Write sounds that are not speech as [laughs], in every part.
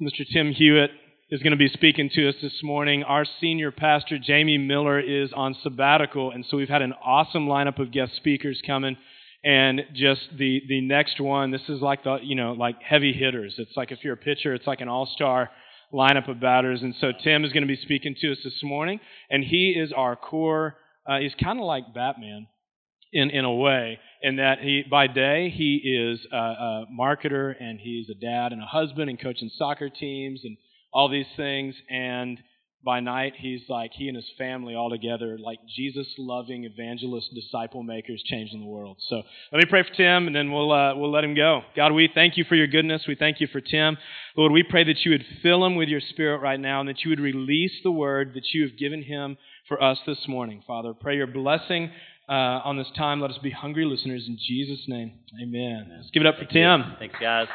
Mr. Tim Hewitt is going to be speaking to us this morning. Our senior pastor, Jamie Miller, is on sabbatical, and so we've had an awesome lineup of guest speakers coming. And just the the next one, this is like the you know like heavy hitters. It's like if you're a pitcher, it's like an all star lineup of batters. And so Tim is going to be speaking to us this morning, and he is our core. Uh, he's kind of like Batman in in a way, in that he by day he is a, a marketer and he's a dad and a husband and coaching soccer teams and all these things, and by night he's like he and his family all together like jesus loving evangelist disciple makers changing the world. So let me pray for tim and then we'll uh, we'll let him go. God we thank you for your goodness. We thank you for tim. Lord we pray that you would fill him with your spirit right now and that you would release the word that you have given him for us this morning. Father pray your blessing uh, on this time let us be hungry listeners in jesus name amen, amen. let's give it up Thank for tim you. thanks guys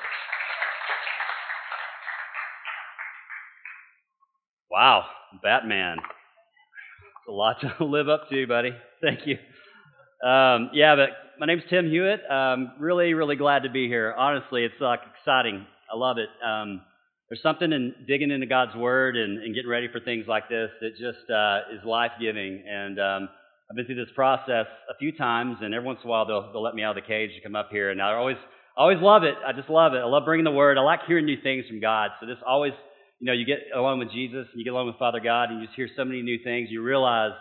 Wow, Batman. It's a lot to [laughs] live up to, buddy. Thank you. Um, yeah, but my name's Tim Hewitt. Um, really, really glad to be here. Honestly, it's like exciting. I love it. Um, there's something in digging into God's Word and, and getting ready for things like this that just uh, is life giving. And um, I've been through this process a few times, and every once in a while they'll, they'll let me out of the cage to come up here. And I always, always love it. I just love it. I love bringing the Word. I like hearing new things from God. So this always you know, you get along with Jesus and you get along with Father God and you just hear so many new things. You realize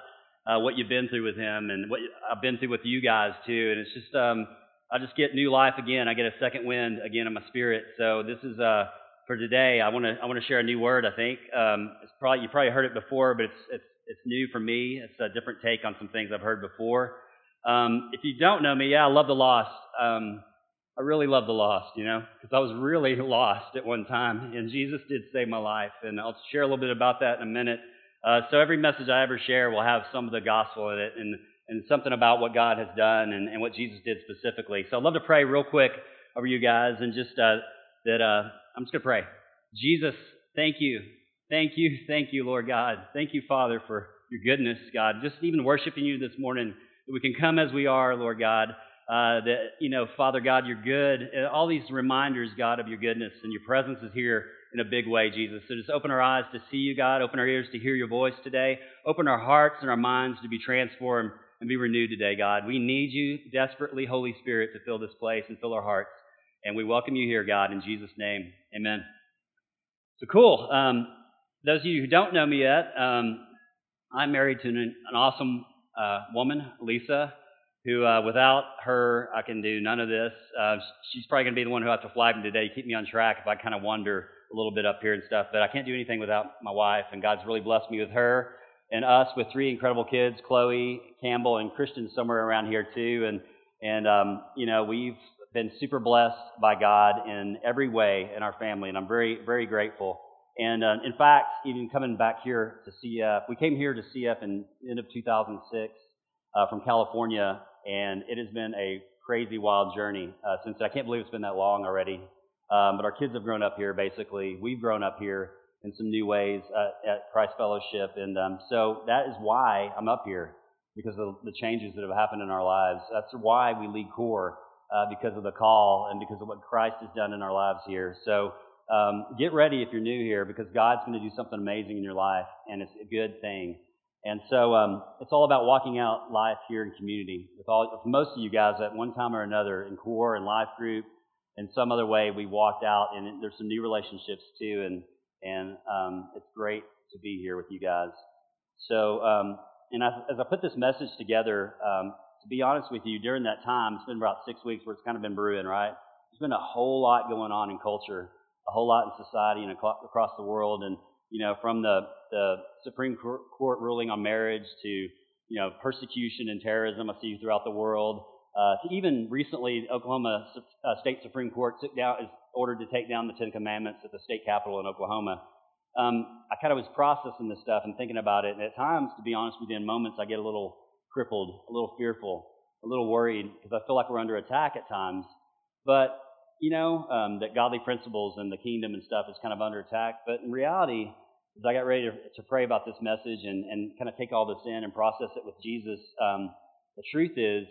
uh, what you've been through with Him and what I've been through with you guys too. And it's just, um, I just get new life again. I get a second wind again in my spirit. So this is uh, for today. I want to I want to share a new word. I think um, it's probably you probably heard it before, but it's it's it's new for me. It's a different take on some things I've heard before. Um, if you don't know me, yeah, I love the lost. Um, I really love the lost, you know, because I was really lost at one time, and Jesus did save my life. And I'll share a little bit about that in a minute. Uh, so every message I ever share will have some of the gospel in it and, and something about what God has done and, and what Jesus did specifically. So I'd love to pray real quick over you guys and just uh, that uh, I'm just going to pray. Jesus, thank you. Thank you. Thank you, Lord God. Thank you, Father, for your goodness, God. Just even worshiping you this morning, that we can come as we are, Lord God. Uh, that, you know, Father God, you're good. Uh, all these reminders, God, of your goodness and your presence is here in a big way, Jesus. So just open our eyes to see you, God. Open our ears to hear your voice today. Open our hearts and our minds to be transformed and be renewed today, God. We need you desperately, Holy Spirit, to fill this place and fill our hearts. And we welcome you here, God, in Jesus' name. Amen. So cool. Um, those of you who don't know me yet, um, I'm married to an, an awesome uh, woman, Lisa who uh, without her, I can do none of this. Uh, she's probably going to be the one who has to flag me today, keep me on track if I kind of wander a little bit up here and stuff. But I can't do anything without my wife, and God's really blessed me with her and us with three incredible kids, Chloe, Campbell, and Christian somewhere around here too. And and um, you know we've been super blessed by God in every way in our family, and I'm very very grateful. And uh, in fact, even coming back here to CF, we came here to CF in end of 2006 uh, from California and it has been a crazy, wild journey uh, since. I can't believe it's been that long already. Um, but our kids have grown up here, basically. We've grown up here in some new ways uh, at Christ Fellowship, and um, so that is why I'm up here because of the changes that have happened in our lives. That's why we lead core uh, because of the call and because of what Christ has done in our lives here. So um, get ready if you're new here because God's going to do something amazing in your life, and it's a good thing. And so um, it's all about walking out life here in community with all with most of you guys at one time or another in core and life group in some other way we walked out and there's some new relationships too and and um, it's great to be here with you guys. So um, and as, as I put this message together, um, to be honest with you, during that time it's been about six weeks where it's kind of been brewing, right? There's been a whole lot going on in culture, a whole lot in society and across the world, and you know, from the, the Supreme Court ruling on marriage to, you know, persecution and terrorism I see throughout the world, uh, to even recently, Oklahoma uh, State Supreme Court took down, is ordered to take down the Ten Commandments at the state capitol in Oklahoma. Um, I kind of was processing this stuff and thinking about it, and at times, to be honest with you, in moments I get a little crippled, a little fearful, a little worried because I feel like we're under attack at times. But you know, um, that godly principles and the kingdom and stuff is kind of under attack. But in reality, as I got ready to, to pray about this message and, and kind of take all this in and process it with Jesus, um, the truth is,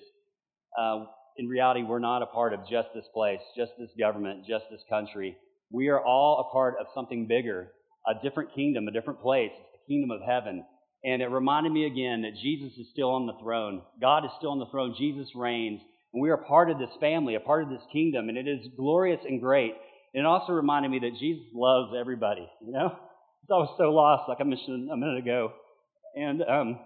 uh, in reality, we're not a part of just this place, just this government, just this country. We are all a part of something bigger, a different kingdom, a different place. The kingdom of heaven. And it reminded me again that Jesus is still on the throne. God is still on the throne. Jesus reigns. We are part of this family, a part of this kingdom. And it is glorious and great. And it also reminded me that Jesus loves everybody, you know? [laughs] I was so lost, like I mentioned a minute ago. And um,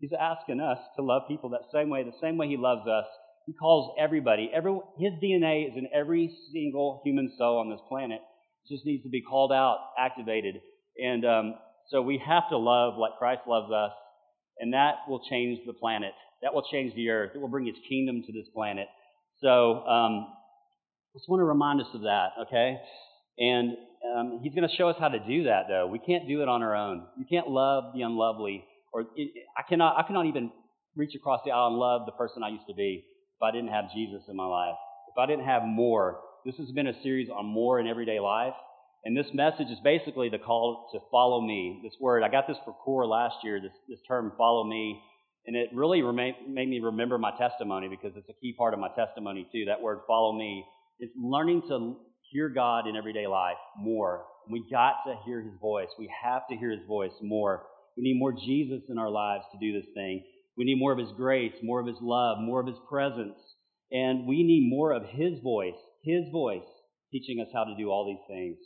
he's asking us to love people that same way, the same way he loves us. He calls everybody. Every, his DNA is in every single human soul on this planet. It just needs to be called out, activated. And um, so we have to love like Christ loves us. And that will change the planet. That will change the earth. It will bring his kingdom to this planet. So um, just want to remind us of that, okay? And um, he's going to show us how to do that, though. We can't do it on our own. You can't love the unlovely, or it, I cannot. I cannot even reach across the aisle and love the person I used to be if I didn't have Jesus in my life. If I didn't have more. This has been a series on more in everyday life, and this message is basically the call to follow me. This word, I got this for core last year. This this term, follow me. And it really made me remember my testimony because it's a key part of my testimony, too. That word, follow me. is learning to hear God in everyday life more. We got to hear his voice. We have to hear his voice more. We need more Jesus in our lives to do this thing. We need more of his grace, more of his love, more of his presence. And we need more of his voice, his voice, teaching us how to do all these things.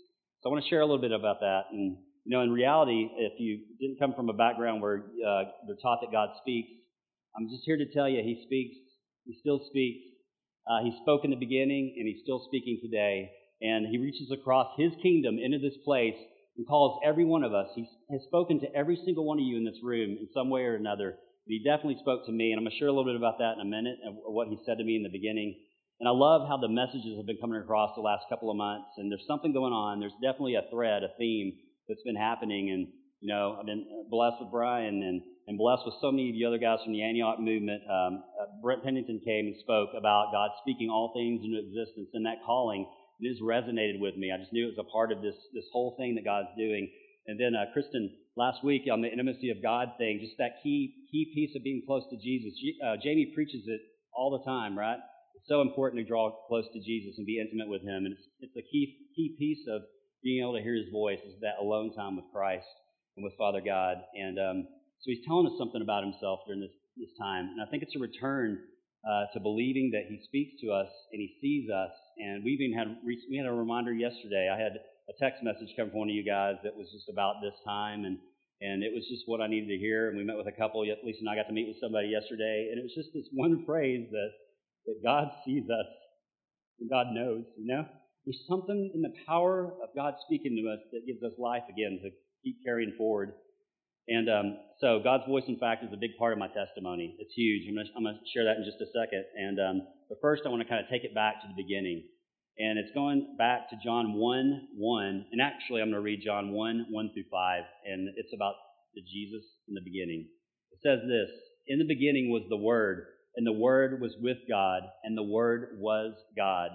So I want to share a little bit about that. And, you know, in reality, if you didn't come from a background where uh, they're taught that God speaks, I'm just here to tell you he speaks. He still speaks. Uh, he spoke in the beginning, and he's still speaking today and he reaches across his kingdom into this place and calls every one of us. He has spoken to every single one of you in this room in some way or another. He definitely spoke to me, and I'm going to share a little bit about that in a minute, of what he said to me in the beginning. And I love how the messages have been coming across the last couple of months, and there's something going on. There's definitely a thread, a theme that's been happening, and you know, I've been blessed with Brian and, and blessed with so many of the other guys from the Antioch movement. Um, uh, Brent Pennington came and spoke about God speaking all things into existence and that calling it just resonated with me. I just knew it was a part of this this whole thing that God's doing. And then uh, Kristen last week on the intimacy of God thing, just that key key piece of being close to Jesus. Uh, Jamie preaches it all the time, right? It's so important to draw close to Jesus and be intimate with Him, and it's it's a key key piece of being able to hear His voice is that alone time with Christ and with Father God. And um, so He's telling us something about Himself during this this time, and I think it's a return uh, to believing that He speaks to us and He sees us. And we even had we had a reminder yesterday. I had a text message come from one of you guys that was just about this time, and and it was just what I needed to hear. And we met with a couple. Lisa and I got to meet with somebody yesterday, and it was just this [laughs] one phrase that that God sees us and God knows. You know, there's something in the power of God speaking to us that gives us life again to keep carrying forward. And um, so God's voice, in fact, is a big part of my testimony. It's huge. I'm going to share that in just a second. And um, but first, I want to kind of take it back to the beginning. And it's going back to John 1 1. And actually, I'm going to read John 1 1 through 5. And it's about the Jesus in the beginning. It says this In the beginning was the Word, and the Word was with God, and the Word was God.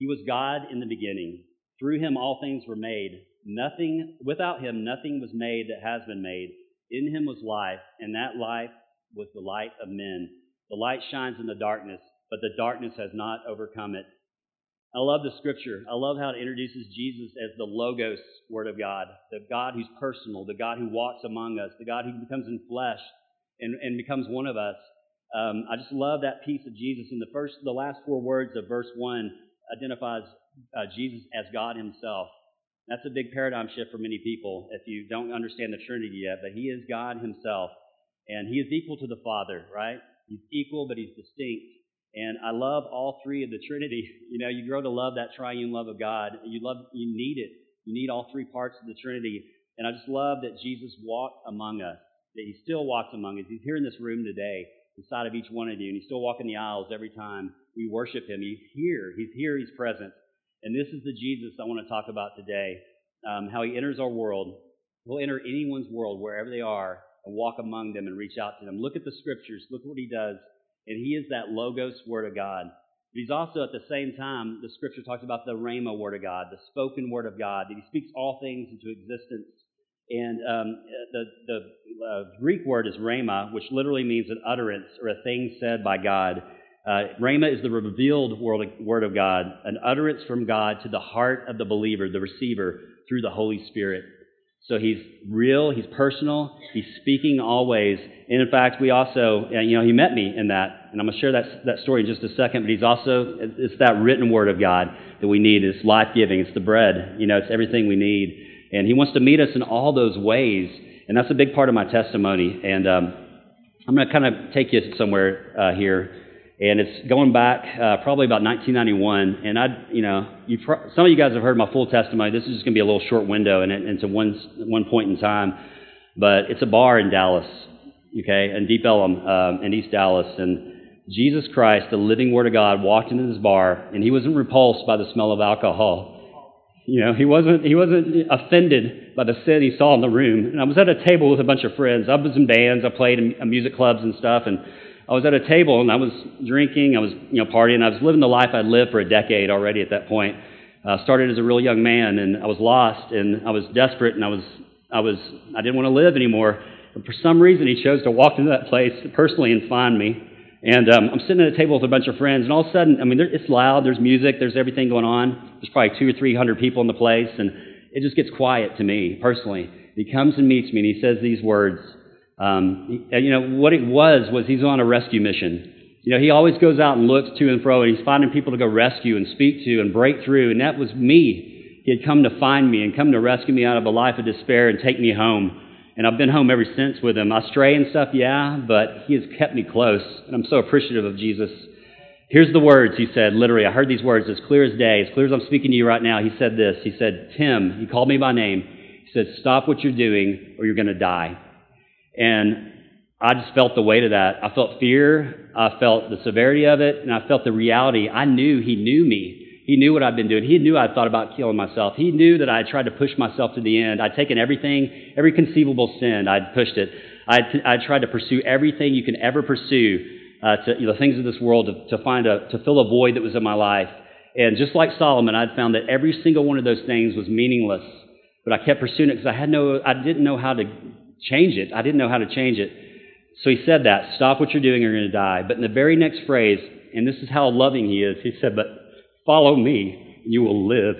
He was God in the beginning. Through him all things were made Nothing, without him, nothing was made that has been made. In him was life, and that life was the light of men. The light shines in the darkness, but the darkness has not overcome it. I love the scripture. I love how it introduces Jesus as the Logos Word of God, the God who's personal, the God who walks among us, the God who becomes in flesh and, and becomes one of us. Um, I just love that piece of Jesus. In the first, the last four words of verse one identifies uh, Jesus as God Himself. That's a big paradigm shift for many people if you don't understand the Trinity yet. But He is God Himself, and He is equal to the Father, right? He's equal, but He's distinct. And I love all three of the Trinity. [laughs] You know, you grow to love that triune love of God. You love, you need it. You need all three parts of the Trinity. And I just love that Jesus walked among us. That He still walks among us. He's here in this room today, inside of each one of you, and He's still walking the aisles every time we worship Him. He's here. He's here. He's present. And this is the Jesus I want to talk about today um, how he enters our world. He'll enter anyone's world, wherever they are, and walk among them and reach out to them. Look at the scriptures. Look what he does. And he is that Logos Word of God. But he's also, at the same time, the scripture talks about the Rhema Word of God, the spoken Word of God, that he speaks all things into existence. And um, the, the uh, Greek word is rhema, which literally means an utterance or a thing said by God. Uh, Rhema is the revealed word of God, an utterance from God to the heart of the believer, the receiver, through the Holy Spirit. So he's real, he's personal, he's speaking always. And in fact, we also, you know, he met me in that. And I'm going to share that, that story in just a second, but he's also, it's that written word of God that we need. It's life giving, it's the bread, you know, it's everything we need. And he wants to meet us in all those ways. And that's a big part of my testimony. And um, I'm going to kind of take you somewhere uh, here and it's going back uh, probably about 1991. And I, you know, you pro- some of you guys have heard my full testimony. This is just going to be a little short window and into one one point in time. But it's a bar in Dallas, okay, in Deep Ellum um, in East Dallas, and Jesus Christ, the living Word of God, walked into this bar, and he wasn't repulsed by the smell of alcohol. You know, he wasn't he wasn't offended by the sin he saw in the room. And I was at a table with a bunch of friends. I was in bands. I played in music clubs and stuff, and I was at a table and I was drinking, I was you know partying, I was living the life I'd lived for a decade already at that point. Uh, started as a real young man and I was lost and I was desperate and I was I was I didn't want to live anymore. But for some reason, he chose to walk into that place personally and find me. And um, I'm sitting at a table with a bunch of friends, and all of a sudden, I mean, there, it's loud. There's music. There's everything going on. There's probably two or three hundred people in the place, and it just gets quiet to me personally. He comes and meets me, and he says these words. Um, you know, what it was was he's on a rescue mission. You know, he always goes out and looks to and fro, and he's finding people to go rescue and speak to and break through, and that was me. He had come to find me and come to rescue me out of a life of despair and take me home. And I've been home ever since with him. I stray and stuff, yeah, but he has kept me close, and I'm so appreciative of Jesus. Here's the words he said, literally. I heard these words as clear as day, as clear as I'm speaking to you right now. He said this. He said, Tim, he called me by name. He said, Stop what you're doing or you're going to die. And I just felt the weight of that. I felt fear. I felt the severity of it. And I felt the reality. I knew he knew me. He knew what I'd been doing. He knew I'd thought about killing myself. He knew that I had tried to push myself to the end. I'd taken everything, every conceivable sin, I'd pushed it. I'd, I'd tried to pursue everything you can ever pursue, uh, to, you know, the things of this world to, to find a, to fill a void that was in my life. And just like Solomon, I'd found that every single one of those things was meaningless. But I kept pursuing it because I had no, I didn't know how to change it. I didn't know how to change it. So he said that stop what you're doing, you're going to die. But in the very next phrase, and this is how loving he is, he said, But follow me, and you will live.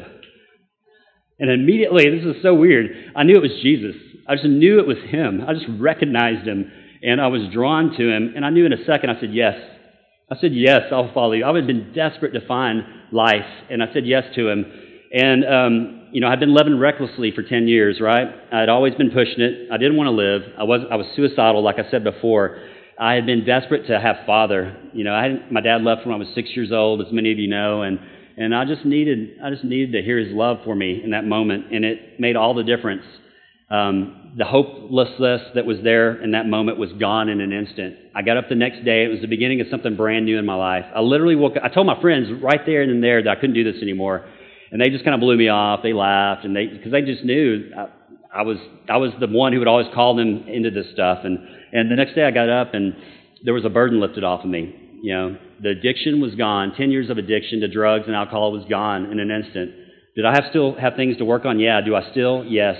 And immediately, this is so weird, I knew it was Jesus. I just knew it was him. I just recognized him, and I was drawn to him. And I knew in a second, I said, Yes. I said, Yes, I'll follow you. I had been desperate to find life, and I said yes to him. And um, you know, I'd been living recklessly for 10 years, right? I'd always been pushing it. I didn't want to live. I was, I was suicidal, like I said before. I had been desperate to have father. You know, I had, my dad left when I was six years old, as many of you know, and, and I just needed, I just needed to hear his love for me in that moment, and it made all the difference. Um, the hopelessness that was there in that moment was gone in an instant. I got up the next day. It was the beginning of something brand new in my life. I literally woke up. I told my friends right there and then there that I couldn't do this anymore and they just kind of blew me off. They laughed, and they because they just knew I, I was I was the one who would always call them into this stuff. And and the next day I got up, and there was a burden lifted off of me. You know, the addiction was gone. Ten years of addiction to drugs and alcohol was gone in an instant. Did I have still have things to work on? Yeah. Do I still? Yes.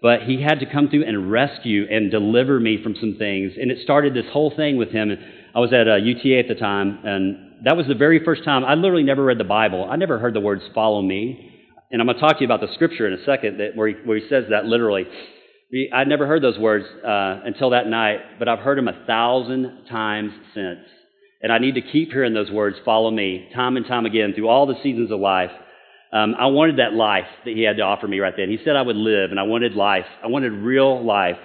But he had to come through and rescue and deliver me from some things. And it started this whole thing with him. I was at uh, UTA at the time, and that was the very first time. I literally never read the Bible. I never heard the words follow me. And I'm going to talk to you about the scripture in a second that, where, he, where he says that literally. I'd never heard those words uh, until that night, but I've heard them a thousand times since. And I need to keep hearing those words, follow me, time and time again through all the seasons of life. Um, I wanted that life that he had to offer me right then. He said I would live, and I wanted life. I wanted real life.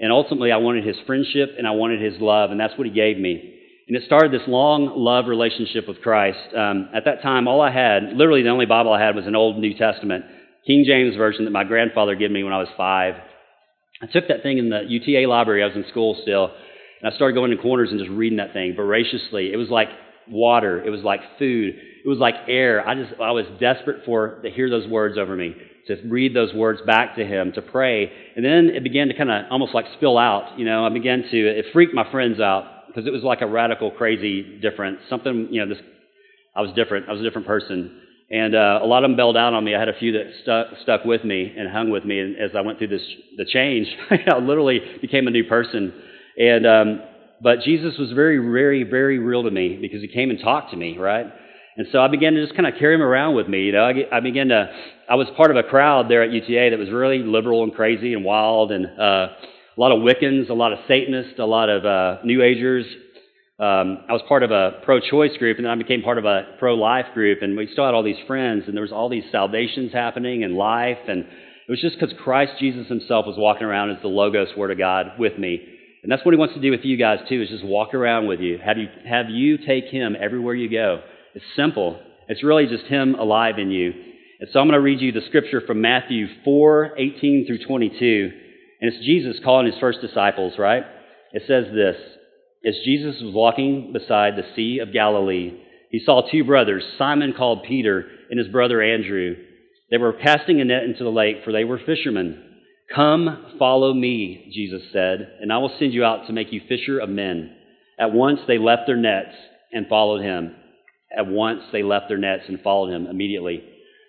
And ultimately, I wanted his friendship and I wanted his love, and that's what he gave me. And it started this long love relationship with Christ. Um, at that time, all I had, literally the only Bible I had, was an Old New Testament, King James Version that my grandfather gave me when I was five. I took that thing in the UTA library. I was in school still. And I started going to corners and just reading that thing voraciously. It was like water. It was like food. It was like air. I just, I was desperate for to hear those words over me, to read those words back to him, to pray. And then it began to kind of almost like spill out. You know, I began to, it freaked my friends out because it was like a radical, crazy difference. Something, you know, this, I was different. I was a different person. And uh, a lot of them bailed out on me. I had a few that stuck, stuck with me and hung with me. And as I went through this, the change, [laughs] I literally became a new person. And um, but Jesus was very, very, very real to me because he came and talked to me, right? And so I began to just kind of carry him around with me. You know, I, I began to, I was part of a crowd there at UTA that was really liberal and crazy and wild and uh, a lot of Wiccans, a lot of Satanists, a lot of uh, New Agers. Um, I was part of a pro-choice group, and then I became part of a pro-life group, and we still had all these friends, and there was all these salvations happening and life, and it was just because Christ Jesus himself was walking around as the Logos Word of God with me. And that's what he wants to do with you guys too, is just walk around with you. Have you, have you take him everywhere you go. It's simple. It's really just him alive in you. And so I'm going to read you the scripture from Matthew 4, 18 through 22. And it's Jesus calling his first disciples, right? It says this. As Jesus was walking beside the Sea of Galilee, he saw two brothers, Simon called Peter and his brother Andrew. They were casting a net into the lake, for they were fishermen. Come, follow me, Jesus said, and I will send you out to make you fisher of men. At once they left their nets and followed him. At once they left their nets and followed him immediately.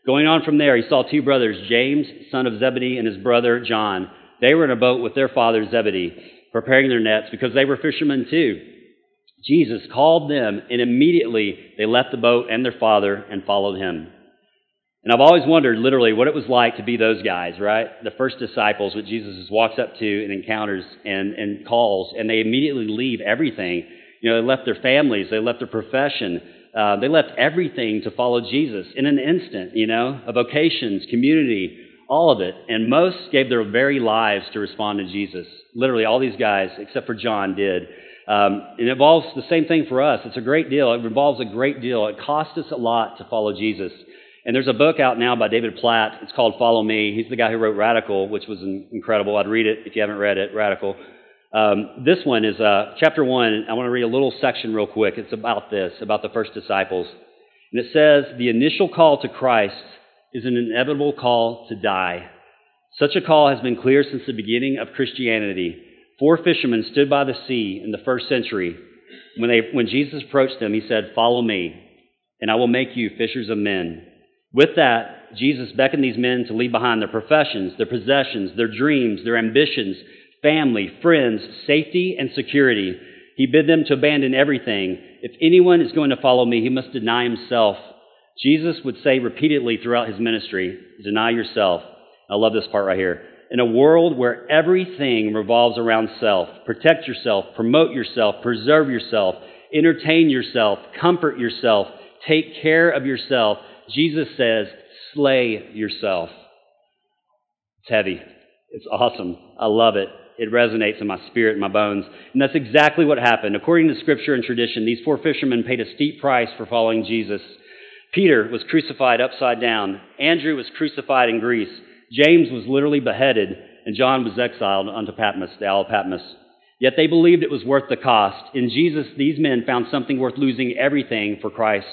Going on from there, he saw two brothers, James, son of Zebedee, and his brother John. They were in a boat with their father Zebedee, preparing their nets because they were fishermen too. Jesus called them, and immediately they left the boat and their father and followed him. And I've always wondered literally what it was like to be those guys, right? The first disciples, what Jesus walks up to and encounters and, and calls, and they immediately leave everything. You know, they left their families, they left their profession, uh, they left everything to follow Jesus in an instant, you know, a vocations, community, all of it. And most gave their very lives to respond to Jesus. Literally, all these guys, except for John, did. Um, it involves the same thing for us. It's a great deal. It involves a great deal. It costs us a lot to follow Jesus. And there's a book out now by David Platt. It's called Follow Me. He's the guy who wrote Radical, which was incredible. I'd read it if you haven't read it, Radical. Um, this one is uh, chapter one. I want to read a little section real quick. It's about this, about the first disciples. And it says, The initial call to Christ is an inevitable call to die. Such a call has been clear since the beginning of Christianity. Four fishermen stood by the sea in the first century. When, they, when Jesus approached them, he said, Follow me, and I will make you fishers of men. With that, Jesus beckoned these men to leave behind their professions, their possessions, their dreams, their ambitions, family, friends, safety, and security. He bid them to abandon everything. If anyone is going to follow me, he must deny himself. Jesus would say repeatedly throughout his ministry, Deny yourself. I love this part right here. In a world where everything revolves around self, protect yourself, promote yourself, preserve yourself, entertain yourself, comfort yourself, take care of yourself, Jesus says, slay yourself. It's heavy. It's awesome. I love it. It resonates in my spirit and my bones. And that's exactly what happened. According to scripture and tradition, these four fishermen paid a steep price for following Jesus. Peter was crucified upside down. Andrew was crucified in Greece. James was literally beheaded. And John was exiled unto Patmos, the Isle of Patmos. Yet they believed it was worth the cost. In Jesus, these men found something worth losing everything for Christ.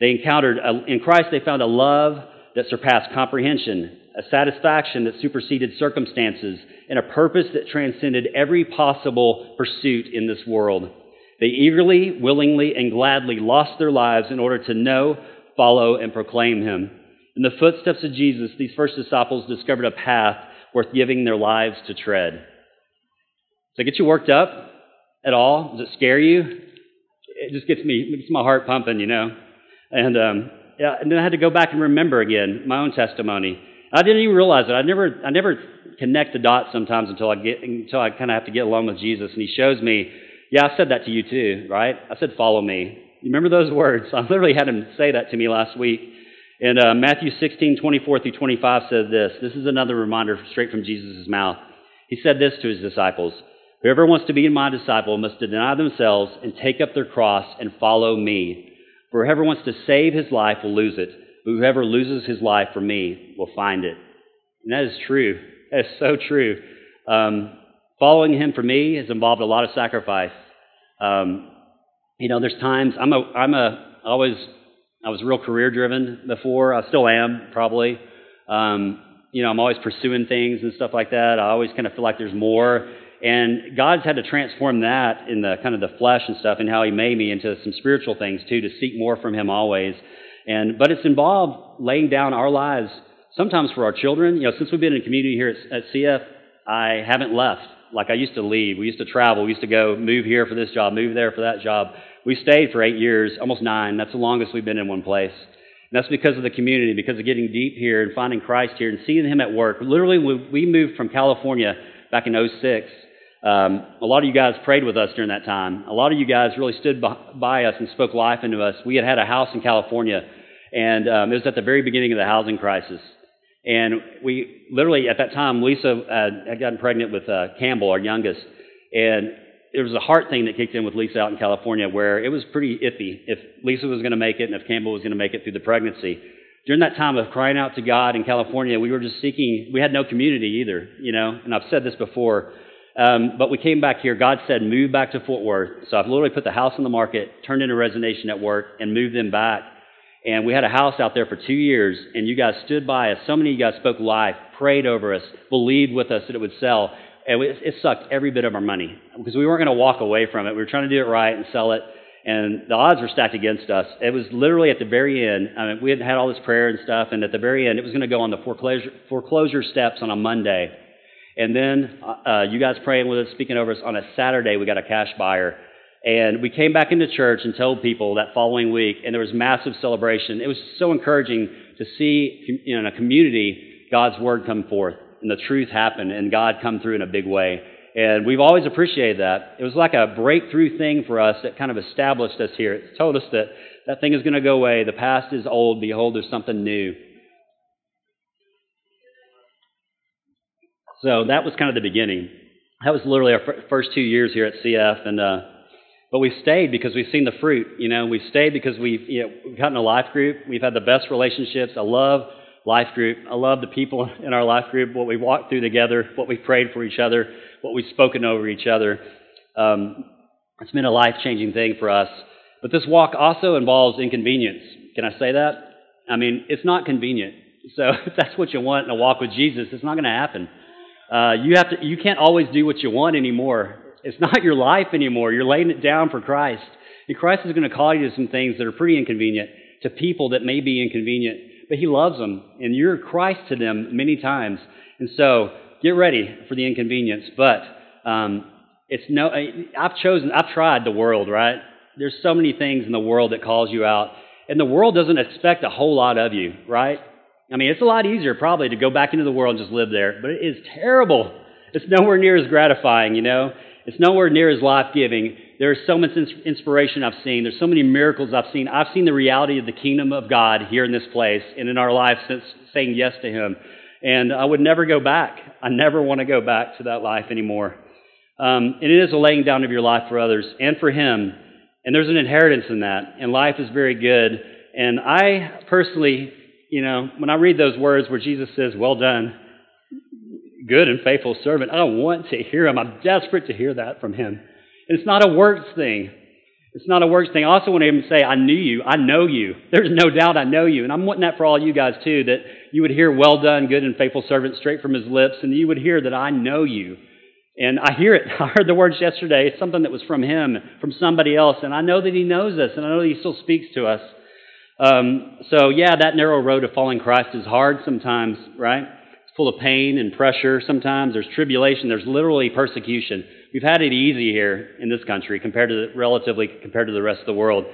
They encountered, a, in Christ, they found a love that surpassed comprehension, a satisfaction that superseded circumstances, and a purpose that transcended every possible pursuit in this world. They eagerly, willingly, and gladly lost their lives in order to know, follow, and proclaim Him. In the footsteps of Jesus, these first disciples discovered a path worth giving their lives to tread. Does that get you worked up at all? Does it scare you? It just gets me, gets my heart pumping, you know. And, um, yeah, and then I had to go back and remember again my own testimony. I didn't even realize it. I never, I never connect the dots sometimes until I get, until I kind of have to get along with Jesus. And He shows me, yeah, I said that to you too, right? I said, follow me. You remember those words? [laughs] I literally had Him say that to me last week. And uh, Matthew 16, 24 through 25 said this. This is another reminder straight from Jesus' mouth. He said this to His disciples. Whoever wants to be my disciple must deny themselves and take up their cross and follow me. For whoever wants to save his life will lose it, but whoever loses his life for me will find it. And that is true. That is so true. Um, following him for me has involved a lot of sacrifice. Um, you know, there's times I'm a I'm a always I was real career driven before. I still am probably. Um, you know, I'm always pursuing things and stuff like that. I always kind of feel like there's more. And God's had to transform that in the kind of the flesh and stuff and how He made me into some spiritual things too, to seek more from Him always. And but it's involved laying down our lives sometimes for our children. You know, since we've been in community here at, at CF, I haven't left like I used to leave. We used to travel. We used to go move here for this job, move there for that job. We stayed for eight years, almost nine. That's the longest we've been in one place. And that's because of the community, because of getting deep here and finding Christ here and seeing Him at work. Literally, we moved from California back in 06. Um, a lot of you guys prayed with us during that time. A lot of you guys really stood by us and spoke life into us. We had had a house in California, and um, it was at the very beginning of the housing crisis. And we literally, at that time, Lisa uh, had gotten pregnant with uh, Campbell, our youngest. And there was a heart thing that kicked in with Lisa out in California where it was pretty iffy if Lisa was going to make it and if Campbell was going to make it through the pregnancy. During that time of crying out to God in California, we were just seeking, we had no community either, you know, and I've said this before. Um, but we came back here. God said, move back to Fort Worth. So I've literally put the house on the market, turned in a resignation at work, and moved them back. And we had a house out there for two years, and you guys stood by us. So many of you guys spoke life, prayed over us, believed with us that it would sell. And it, it sucked every bit of our money because we weren't going to walk away from it. We were trying to do it right and sell it, and the odds were stacked against us. It was literally at the very end. I mean, we had had all this prayer and stuff, and at the very end, it was going to go on the foreclosure, foreclosure steps on a Monday. And then uh, you guys praying with us, speaking over us on a Saturday, we got a cash buyer and we came back into church and told people that following week, and there was massive celebration. It was so encouraging to see in a community God's word come forth and the truth happen and God come through in a big way. And we've always appreciated that. It was like a breakthrough thing for us that kind of established us here. It told us that that thing is going to go away. The past is old. Behold, there's something new. So that was kind of the beginning. That was literally our first two years here at CF. And, uh, but we stayed because we've seen the fruit. You know, we stayed because we've, you know, we've gotten a life group. We've had the best relationships. I love life group. I love the people in our life group, what we walked through together, what we prayed for each other, what we've spoken over each other. Um, it's been a life changing thing for us. But this walk also involves inconvenience. Can I say that? I mean, it's not convenient. So [laughs] if that's what you want in a walk with Jesus, it's not going to happen. Uh, you have to. You can't always do what you want anymore. It's [laughs] not your life anymore. You're laying it down for Christ. And Christ is going to call you to some things that are pretty inconvenient, to people that may be inconvenient, but He loves them, and you're Christ to them many times. And so get ready for the inconvenience. But um, it's no. I've chosen. I've tried the world. Right? There's so many things in the world that calls you out, and the world doesn't expect a whole lot of you. Right? I mean, it's a lot easier probably to go back into the world and just live there, but it is terrible. It's nowhere near as gratifying, you know. It's nowhere near as life giving. There's so much inspiration I've seen. There's so many miracles I've seen. I've seen the reality of the kingdom of God here in this place and in our lives since saying yes to Him. And I would never go back. I never want to go back to that life anymore. Um, and it is a laying down of your life for others and for Him. And there's an inheritance in that. And life is very good. And I personally, you know, when I read those words where Jesus says, Well done, good and faithful servant. I want to hear him. I'm desperate to hear that from him. It's not a works thing. It's not a works thing. I also want to say, I knew you. I know you. There's no doubt I know you. And I'm wanting that for all you guys too, that you would hear, well done, good and faithful servant, straight from his lips, and you would hear that I know you. And I hear it. [laughs] I heard the words yesterday. It's something that was from him, from somebody else. And I know that he knows us, and I know that he still speaks to us. Um, so, yeah, that narrow road of following Christ is hard sometimes, right? It's full of pain and pressure sometimes. There's tribulation. There's literally persecution. We've had it easy here in this country compared to the, relatively compared to the rest of the world.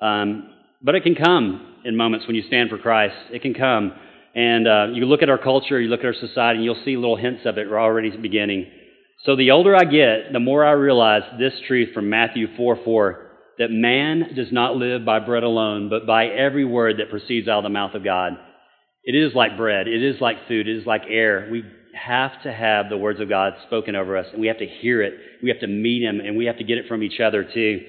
Um, but it can come in moments when you stand for Christ. It can come. And uh, you look at our culture, you look at our society, and you'll see little hints of it We're already beginning. So the older I get, the more I realize this truth from Matthew 4 4 that man does not live by bread alone, but by every word that proceeds out of the mouth of God. It is like bread. It is like food. It is like air. We have to have the words of God spoken over us, and we have to hear it. We have to meet Him, and we have to get it from each other too.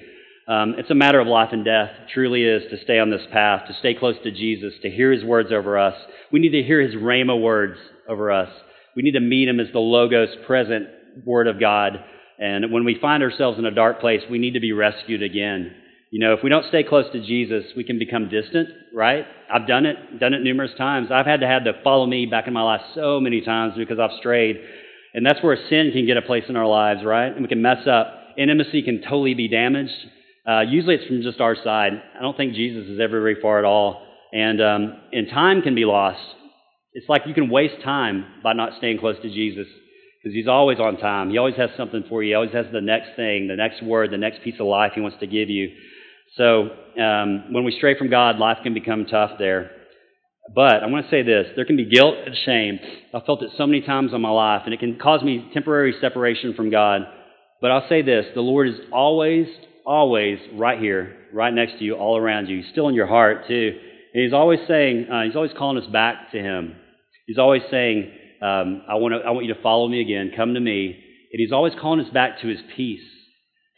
Um, it's a matter of life and death. Truly is to stay on this path, to stay close to Jesus, to hear His words over us. We need to hear His Rhema words over us. We need to meet Him as the Logos present Word of God. And when we find ourselves in a dark place, we need to be rescued again. You know, if we don't stay close to Jesus, we can become distant, right? I've done it, done it numerous times. I've had to have to follow me back in my life so many times because I've strayed. And that's where sin can get a place in our lives, right? And we can mess up. Intimacy can totally be damaged. Uh, usually it's from just our side. I don't think Jesus is ever very far at all. And, um, and time can be lost. It's like you can waste time by not staying close to Jesus because He's always on time. He always has something for you. He always has the next thing, the next word, the next piece of life He wants to give you. So um, when we stray from God, life can become tough there. But I want to say this there can be guilt and shame. I've felt it so many times in my life, and it can cause me temporary separation from God. But I'll say this the Lord is always, always right here, right next to you, all around you. He's still in your heart, too. And He's always saying, uh, He's always calling us back to Him. He's always saying, um, I, want to, I want you to follow me again, come to me. And He's always calling us back to His peace.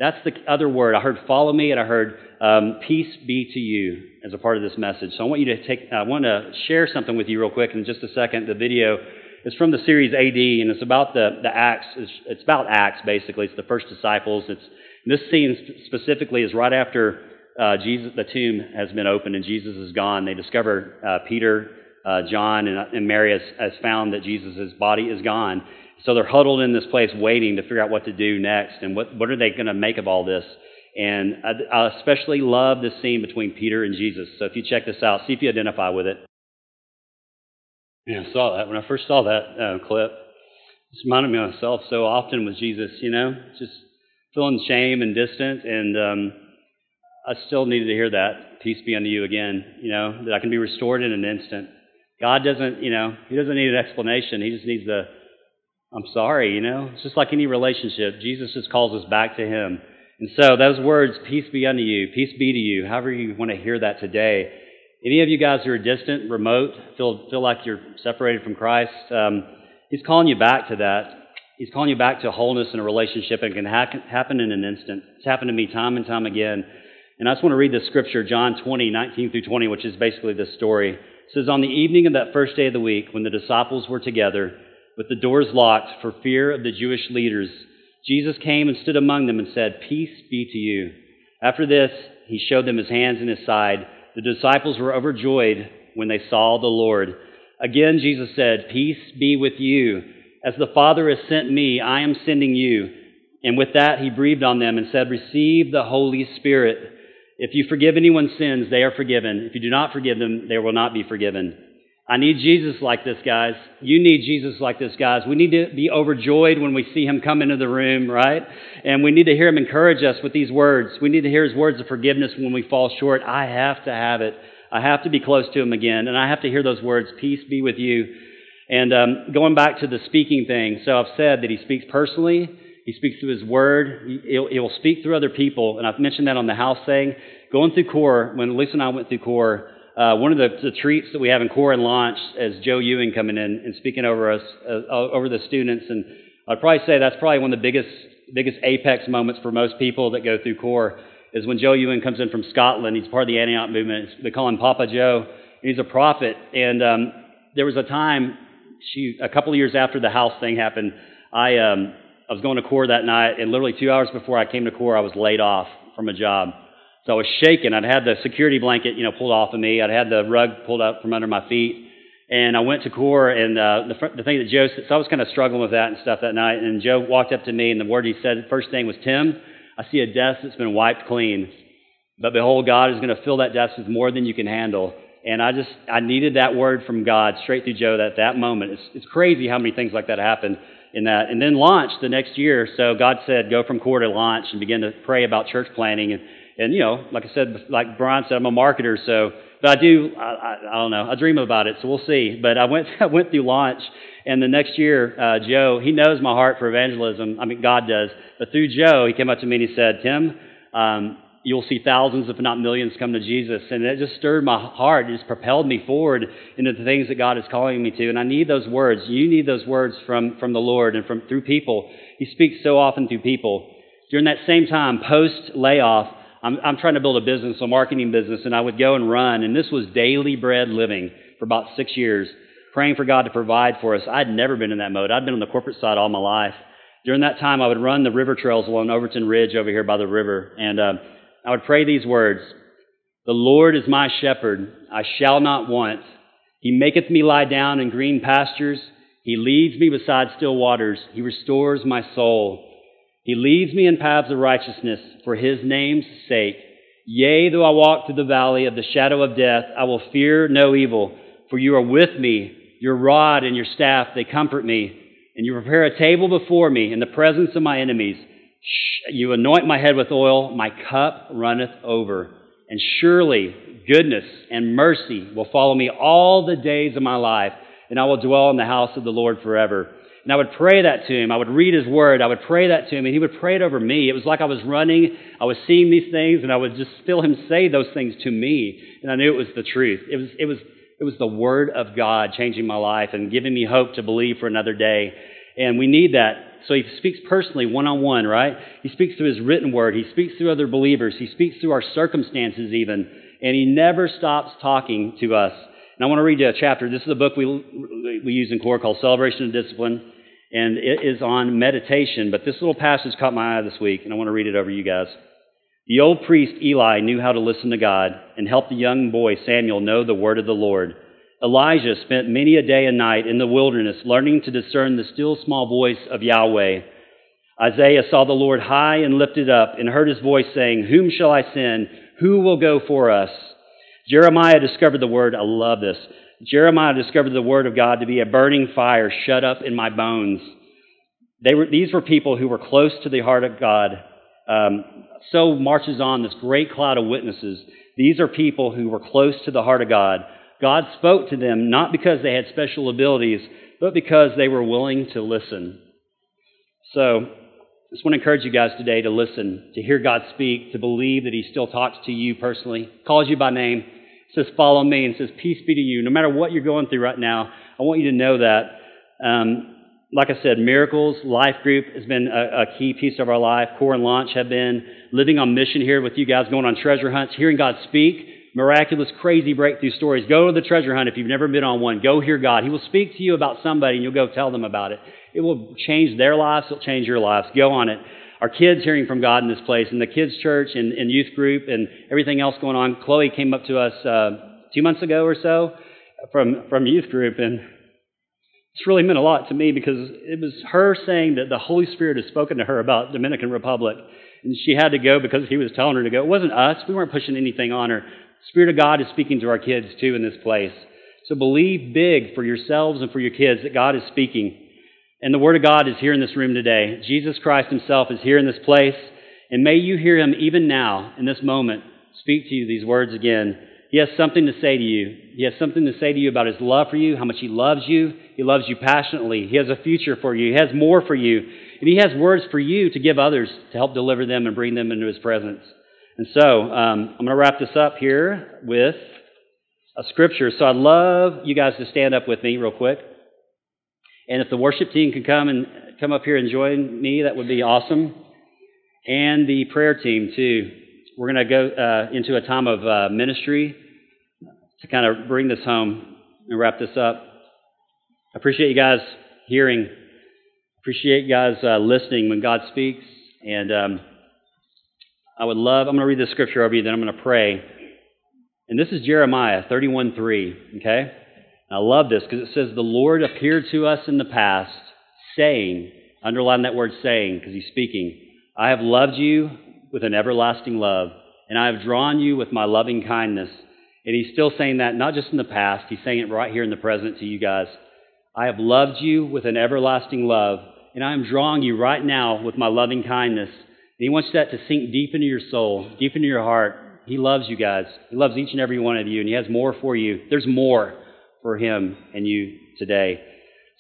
That's the other word. I heard follow me, and I heard um, peace be to you as a part of this message. So I want you to take, I want to share something with you real quick in just a second. The video is from the series AD, and it's about the, the Acts. It's, it's about Acts, basically. It's the first disciples. It's, this scene specifically is right after uh, Jesus, the tomb has been opened and Jesus is gone. They discover uh, Peter, uh, John, and, and Mary has, has found that Jesus' body is gone. So they're huddled in this place waiting to figure out what to do next and what, what are they going to make of all this. And I, I especially love this scene between Peter and Jesus. So if you check this out, see if you identify with it. Yeah, I saw that. When I first saw that uh, clip, it reminded me of myself so often with Jesus, you know, just feeling shame and distant. And um, I still needed to hear that. Peace be unto you again, you know, that I can be restored in an instant. God doesn't, you know, He doesn't need an explanation. He just needs the, I'm sorry, you know. It's just like any relationship. Jesus just calls us back to Him. And so those words, peace be unto you, peace be to you, however you want to hear that today. Any of you guys who are distant, remote, feel, feel like you're separated from Christ, um, He's calling you back to that. He's calling you back to wholeness in a relationship. It can ha- happen in an instant. It's happened to me time and time again. And I just want to read the scripture, John 20, 19 through 20, which is basically this story. It says, On the evening of that first day of the week, when the disciples were together, with the doors locked for fear of the Jewish leaders, Jesus came and stood among them and said, Peace be to you. After this, he showed them his hands and his side. The disciples were overjoyed when they saw the Lord. Again, Jesus said, Peace be with you. As the Father has sent me, I am sending you. And with that, he breathed on them and said, Receive the Holy Spirit. If you forgive anyone's sins, they are forgiven. If you do not forgive them, they will not be forgiven. I need Jesus like this, guys. You need Jesus like this, guys. We need to be overjoyed when we see him come into the room, right? And we need to hear him encourage us with these words. We need to hear his words of forgiveness when we fall short. I have to have it. I have to be close to him again. And I have to hear those words, peace be with you. And um, going back to the speaking thing, so I've said that he speaks personally. He speaks through his word. He, will speak through other people. And I've mentioned that on the house thing. Going through core, when Lisa and I went through core, uh, one of the, the, treats that we have in core and launch is Joe Ewing coming in and speaking over us, uh, over the students. And I'd probably say that's probably one of the biggest, biggest apex moments for most people that go through core is when Joe Ewing comes in from Scotland. He's part of the Antioch movement. They call him Papa Joe. He's a prophet. And um, there was a time, she, a couple of years after the house thing happened, I, um, I was going to core that night, and literally two hours before I came to core, I was laid off from a job. So I was shaking. I'd had the security blanket, you know, pulled off of me. I'd had the rug pulled up from under my feet. And I went to core, and uh, the, the thing that Joe said, so I was kind of struggling with that and stuff that night. And Joe walked up to me, and the word he said, first thing was, Tim, I see a desk that's been wiped clean. But behold, God is going to fill that desk with more than you can handle. And I just, I needed that word from God straight through Joe at that moment. It's, it's crazy how many things like that happen in that. And then launch the next year. So God said, go from core to launch and begin to pray about church planning. And and you know, like I said, like Brian said, I'm a marketer, so but I do, I, I, I don't know, I dream about it, so we'll see. But I went, [laughs] I went through launch, and the next year, uh, Joe, he knows my heart for evangelism. I mean, God does. But through Joe, he came up to me and he said, Tim, um, you'll see thousands, if not millions, come to Jesus. And it just stirred my heart. It just propelled me forward into the things that God is calling me to. And I need those words. You need those words from, from the Lord and from through people. He speaks so often through people. During that same time, post layoff, I'm, I'm trying to build a business, a marketing business, and I would go and run, and this was daily bread living for about six years, praying for God to provide for us. I'd never been in that mode. I'd been on the corporate side all my life. During that time, I would run the river trails along Overton Ridge over here by the river, and uh, I would pray these words The Lord is my shepherd, I shall not want. He maketh me lie down in green pastures. He leads me beside still waters. He restores my soul. He leads me in paths of righteousness for his name's sake. Yea, though I walk through the valley of the shadow of death, I will fear no evil, for you are with me. Your rod and your staff, they comfort me. and you prepare a table before me in the presence of my enemies. You anoint my head with oil, my cup runneth over. And surely goodness and mercy will follow me all the days of my life, and I will dwell in the house of the Lord forever. And I would pray that to him. I would read his word. I would pray that to him, and he would pray it over me. It was like I was running, I was seeing these things, and I would just feel him say those things to me, and I knew it was the truth. It was, it was, it was the word of God changing my life and giving me hope to believe for another day. And we need that. So he speaks personally, one on one, right? He speaks through his written word. He speaks through other believers. He speaks through our circumstances, even. And he never stops talking to us. And I want to read you a chapter. This is a book we, we use in core called Celebration of Discipline and it is on meditation. But this little passage caught my eye this week, and I want to read it over you guys. The old priest Eli knew how to listen to God and help the young boy Samuel know the word of the Lord. Elijah spent many a day and night in the wilderness learning to discern the still small voice of Yahweh. Isaiah saw the Lord high and lifted up and heard his voice saying, Whom shall I send? Who will go for us? Jeremiah discovered the word. I love this. Jeremiah discovered the word of God to be a burning fire shut up in my bones. They were, these were people who were close to the heart of God. Um, so marches on this great cloud of witnesses. These are people who were close to the heart of God. God spoke to them not because they had special abilities, but because they were willing to listen. So, I just want to encourage you guys today to listen, to hear God speak, to believe that He still talks to you personally, calls you by name, says, Follow me, and says, Peace be to you. No matter what you're going through right now, I want you to know that. Um, like I said, miracles, life group has been a, a, key piece of our life. Core and launch have been living on mission here with you guys, going on treasure hunts, hearing God speak, miraculous, crazy breakthrough stories. Go to the treasure hunt if you've never been on one. Go hear God. He will speak to you about somebody, and you'll go tell them about it. It will change their lives. It'll change your lives. Go on it our kids hearing from God in this place, and the kids' church and, and youth group and everything else going on. Chloe came up to us uh, two months ago or so from, from youth group, and it's really meant a lot to me because it was her saying that the Holy Spirit has spoken to her about Dominican Republic, and she had to go because he was telling her to go. It wasn't us. We weren't pushing anything on her. The Spirit of God is speaking to our kids too in this place. So believe big for yourselves and for your kids that God is speaking. And the Word of God is here in this room today. Jesus Christ Himself is here in this place. And may you hear Him even now, in this moment, speak to you these words again. He has something to say to you. He has something to say to you about His love for you, how much He loves you. He loves you passionately. He has a future for you. He has more for you. And He has words for you to give others to help deliver them and bring them into His presence. And so, um, I'm going to wrap this up here with a scripture. So I'd love you guys to stand up with me real quick. And if the worship team can come and come up here and join me, that would be awesome. And the prayer team, too. We're going to go uh, into a time of uh, ministry to kind of bring this home and wrap this up. I appreciate you guys hearing. Appreciate you guys uh, listening when God speaks. And um, I would love, I'm going to read the scripture over you, then I'm going to pray. And this is Jeremiah 31 3, okay? I love this because it says, The Lord appeared to us in the past, saying, underline that word saying because he's speaking, I have loved you with an everlasting love, and I have drawn you with my loving kindness. And he's still saying that not just in the past, he's saying it right here in the present to you guys. I have loved you with an everlasting love, and I am drawing you right now with my loving kindness. And he wants that to sink deep into your soul, deep into your heart. He loves you guys. He loves each and every one of you, and he has more for you. There's more for him and you today.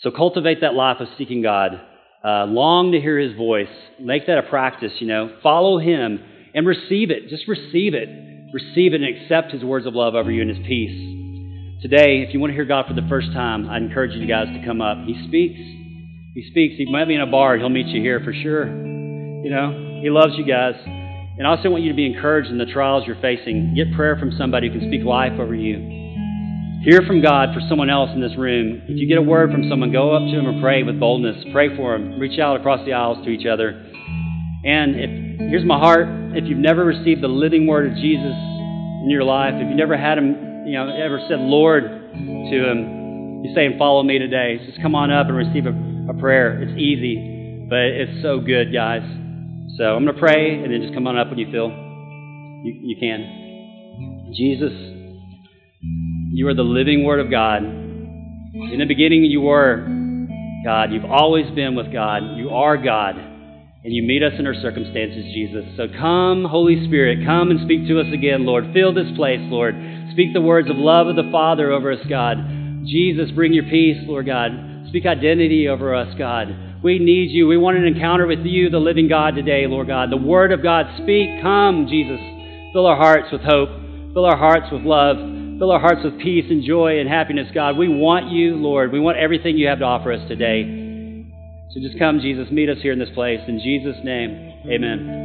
So cultivate that life of seeking God. Uh, long to hear his voice. Make that a practice, you know. Follow him and receive it. Just receive it. Receive it and accept his words of love over you and his peace. Today, if you want to hear God for the first time, I encourage you guys to come up. He speaks. He speaks. He might be in a bar. He'll meet you here for sure. You know, he loves you guys. And I also want you to be encouraged in the trials you're facing. Get prayer from somebody who can speak life over you. Hear from God for someone else in this room. If you get a word from someone, go up to them and pray with boldness. Pray for them. Reach out across the aisles to each other. And if, here's my heart. If you've never received the living word of Jesus in your life, if you never had him, you know, ever said Lord to him, he's saying, Follow me today. Just come on up and receive a, a prayer. It's easy, but it's so good, guys. So I'm going to pray, and then just come on up when you feel you, you can. Jesus. You are the living Word of God. In the beginning, you were. God, you've always been with God. You are God. And you meet us in our circumstances, Jesus. So come, Holy Spirit, come and speak to us again, Lord. Fill this place, Lord. Speak the words of love of the Father over us, God. Jesus, bring your peace, Lord God. Speak identity over us, God. We need you. We want an encounter with you, the living God, today, Lord God. The Word of God, speak. Come, Jesus. Fill our hearts with hope. Fill our hearts with love. Fill our hearts with peace and joy and happiness, God. We want you, Lord. We want everything you have to offer us today. So just come, Jesus. Meet us here in this place. In Jesus' name, amen.